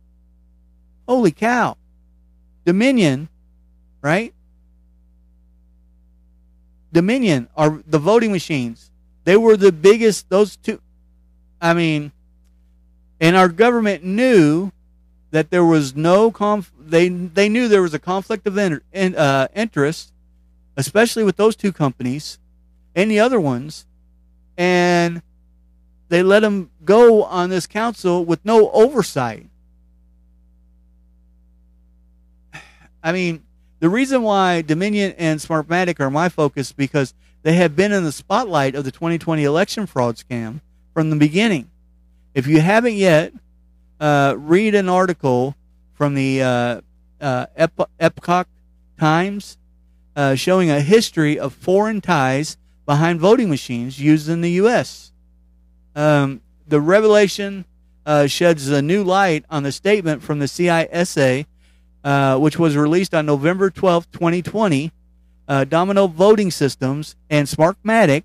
Holy cow. Dominion, right? Dominion are the voting machines. They were the biggest, those two. I mean, and our government knew that there was no conf. They they knew there was a conflict of inter, in, uh, interest, especially with those two companies, and the other ones, and they let them go on this council with no oversight. I mean, the reason why Dominion and Smartmatic are my focus because they have been in the spotlight of the 2020 election fraud scam from the beginning. If you haven't yet, uh, read an article from the uh, uh, Ep- Epoch Times uh, showing a history of foreign ties behind voting machines used in the U.S. Um, the revelation uh, sheds a new light on the statement from the CISA, uh, which was released on November 12, 2020. Dominion Voting Systems and Smartmatic,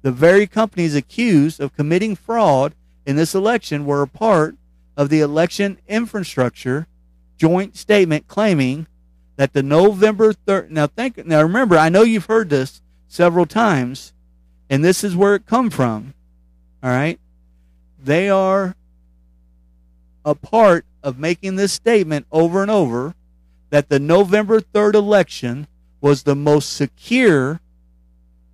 the very companies accused of committing fraud in this election, were a part of the election infrastructure joint statement claiming that the November 3rd now think now remember I know you've heard this several times and this is where it come from all right? They are a part of making this statement over and over that the November 3rd election was the most secure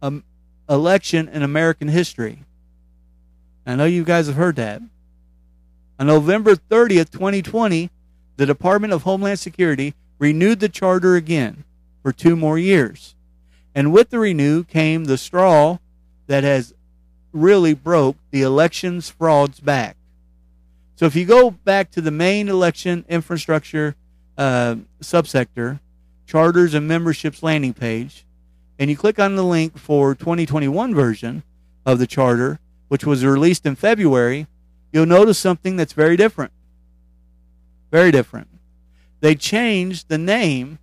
um, election in American history. I know you guys have heard that on November 30th, 2020, the Department of Homeland Security renewed the charter again for two more years. And with the renew came the straw that has really broke the elections frauds back. So if you go back to the main election infrastructure uh, subsector, charters and memberships landing page, and you click on the link for 2021 version of the charter, which was released in February, you'll notice something that's very different. Very different. They changed the name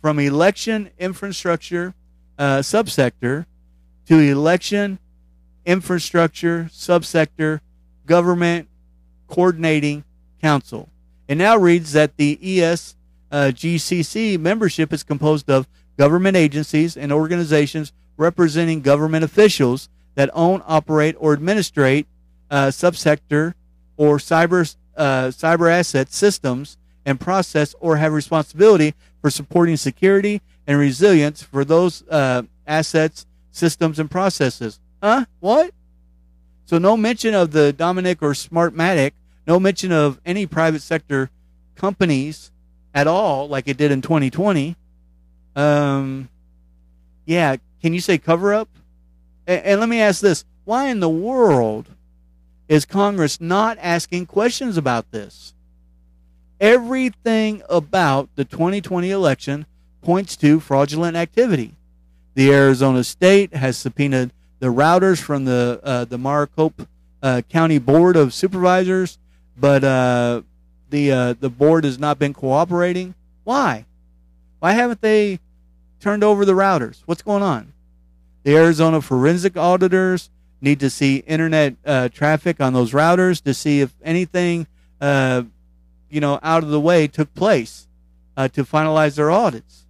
from election infrastructure uh, subsector to election infrastructure subsector government coordinating council. It now reads that the ESGCC uh, membership is composed of government agencies and organizations representing government officials that own, operate, or administrate uh, subsector or cyber uh, cyber asset systems and process or have responsibility for supporting security and resilience for those uh, assets, systems, and processes. Huh? What? So no mention of the Dominion or Smartmatic, no mention of any private sector companies at all, like it did in 2020. Um, yeah, can you say cover up? And, and let me ask this: Why in the world? Is Congress not asking questions about this? Everything about the 2020 election points to fraudulent activity. The Arizona state has subpoenaed the routers from the uh, the Maricopa uh, County Board of Supervisors, but uh, the uh, the board has not been cooperating. Why? Why haven't they turned over the routers? What's going on? The Arizona forensic auditors need to see internet uh, traffic on those routers to see if anything, uh, you know, out of the way took place uh, to finalize their audits.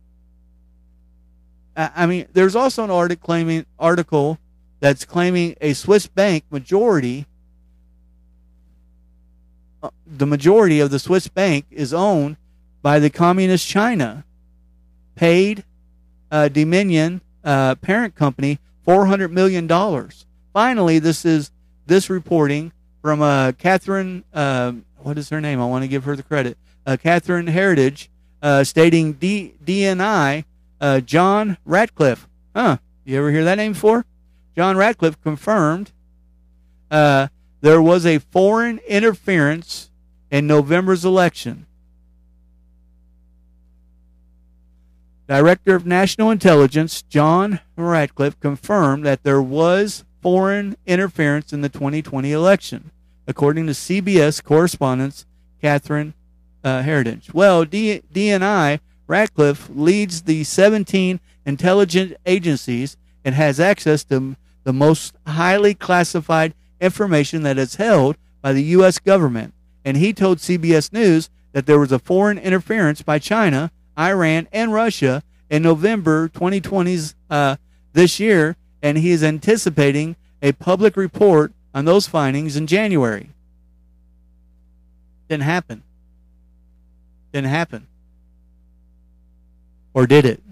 I mean, there's also an article claiming article that's claiming a Swiss bank majority. Uh, the majority of the Swiss bank is owned by the communist China, paid uh, Dominion uh, parent company four hundred million dollars finally, this is this reporting from uh, Catherine. Uh, what is her name? I want to give her the credit. Uh, Catherine Herridge, uh, stating D- DNI uh, John Ratcliffe. Huh? You ever hear that name before? John Ratcliffe confirmed uh, there was a foreign interference in November's election. Director of National Intelligence John Ratcliffe confirmed that there was foreign interference in the 2020 election, according to CBS correspondent Catherine uh, Herridge. Well, D- DNI Ratcliffe leads the 17 intelligence agencies and has access to the most highly classified information that is held by the U.S. government. And he told CBS News that there was a foreign interference by China, Iran, and Russia in November 2020's uh, this year, and he is anticipating a public report on those findings in January. Didn't happen. Didn't happen. Or did it?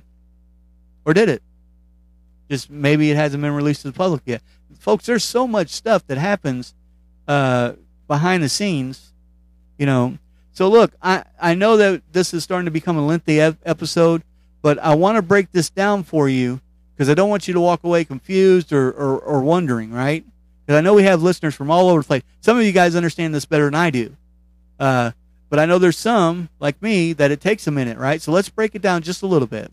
Or did it? Just maybe it hasn't been released to the public yet. Folks, there's so much stuff that happens uh, behind the scenes, you know. So look, I, I know that this is starting to become a lengthy episode, but I want to break this down for you because I don't want you to walk away confused or, or, or wondering, right? Because I know we have listeners from all over the place. Some of you guys understand this better than I do. Uh, but I know there's some, like me, that it takes a minute, right? So let's break it down just a little bit.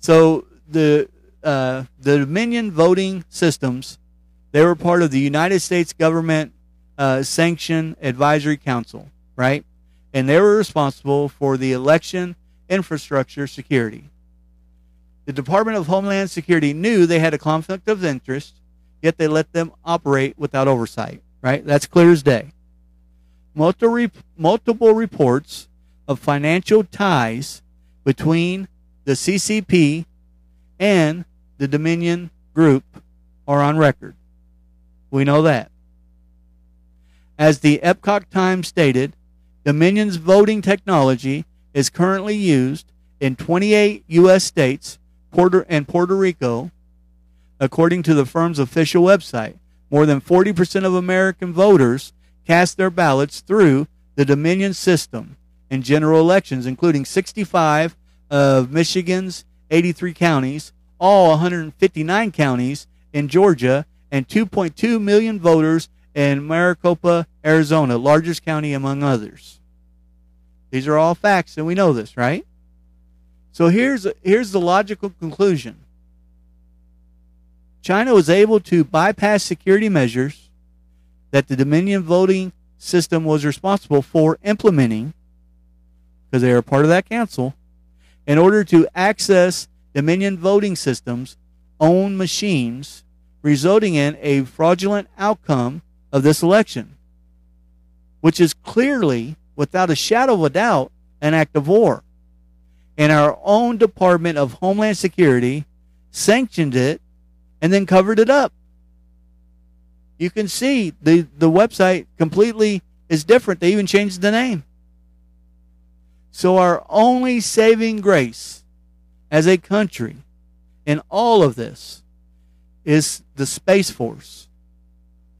So the uh, the Dominion voting systems, they were part of the United States government uh, sanction advisory council, right? And they were responsible for the election infrastructure security. The Department of Homeland Security knew they had a conflict of interest, yet they let them operate without oversight, right? That's clear as day. Multiple reports of financial ties between the CCP and the Dominion Group are on record. We know that. As the Epoch Times stated, Dominion's voting technology is currently used in 28 U.S. states Puerto, and Puerto Rico, according to the firm's official website. More than 40% of American voters cast their ballots through the Dominion system in general elections, including 65 of Michigan's 83 counties, all 159 counties in Georgia, and 2.2 million voters in Maricopa, Arizona, largest county among others. These are all facts, and we know this, right? So here's here's the logical conclusion. China was able to bypass security measures that the Dominion voting system was responsible for implementing because they are part of that council in order to access Dominion voting systems own machines, resulting in a fraudulent outcome of this election, which is clearly, without a shadow of a doubt, an act of war. And our own Department of Homeland Security sanctioned it and then covered it up. You can see the, the website completely is different. They even changed the name. So, our only saving grace as a country in all of this is the Space Force.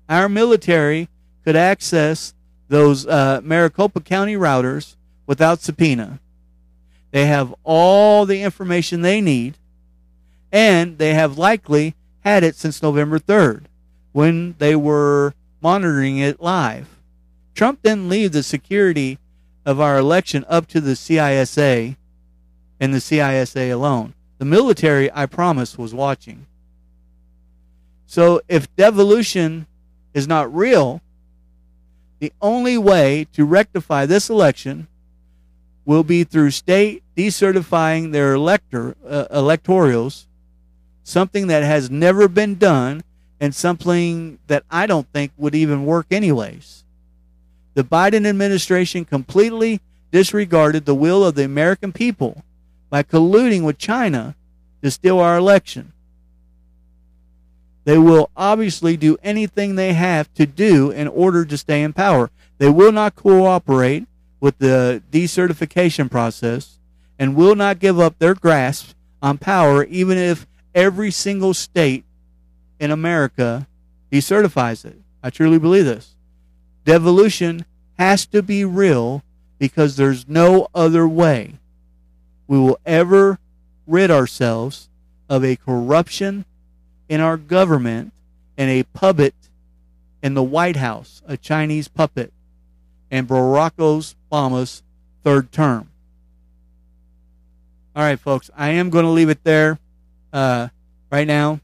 Our military could access those uh, Maricopa County routers without subpoena. They have all the information they need, and they have likely had it since November 3rd when they were monitoring it live. Trump didn't leave the security of our election up to the CISA and the CISA alone. The military, I promise, was watching. So if devolution is not real, the only way to rectify this election will be through state decertifying their elector uh, something that has never been done and something that I don't think would even work anyways. The Biden administration completely disregarded the will of the American people by colluding with China to steal our election. They will obviously do anything they have to do in order to stay in power. They will not cooperate with the decertification process and will not give up their grasp on power even if every single state in America decertifies it. I truly believe this. Devolution has to be real because there's no other way we will ever rid ourselves of a corruption in our government and a puppet in the White House, a Chinese puppet, and Barack Obama's third term. All right, folks. I am going to leave it there uh, right now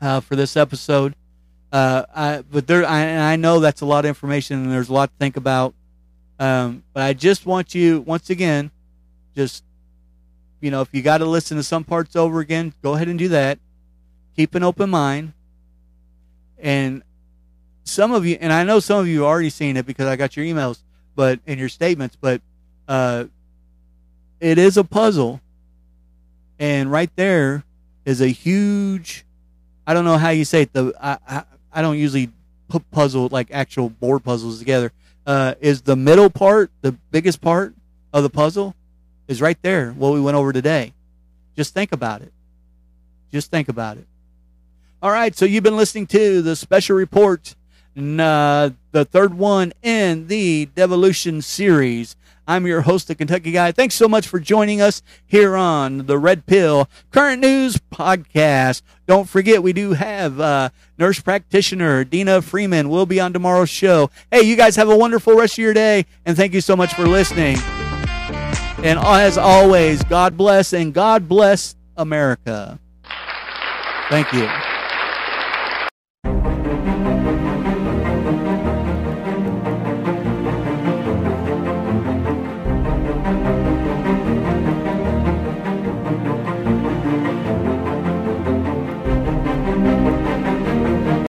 uh, for this episode. Uh, I, but there, I, I know that's a lot of information and there's a lot to think about. Um, but I just want you, once again, just, you know, if you got to listen to some parts over again, go ahead and do that. Keep an open mind. And some of you, and I know some of you already seen it because I got your emails, but in your statements, but uh, it is a puzzle. And right there is a huge, I don't know how you say it. The I, I, I don't usually put puzzle like actual board puzzles together. Uh, is the middle part the biggest part of the puzzle? Is right there. What we went over today. Just think about it. Just think about it. All right. So you've been listening to the special report, uh, the third one in the Devolution series. I'm your host, the Kentucky Guy. Thanks so much for joining us here on the Red Pill Current News Podcast. Don't forget, we do have uh, nurse practitioner Dina Freeman will be on tomorrow's show. Hey, you guys have a wonderful rest of your day, and thank you so much for listening. And as always, God bless and God bless America. Thank you.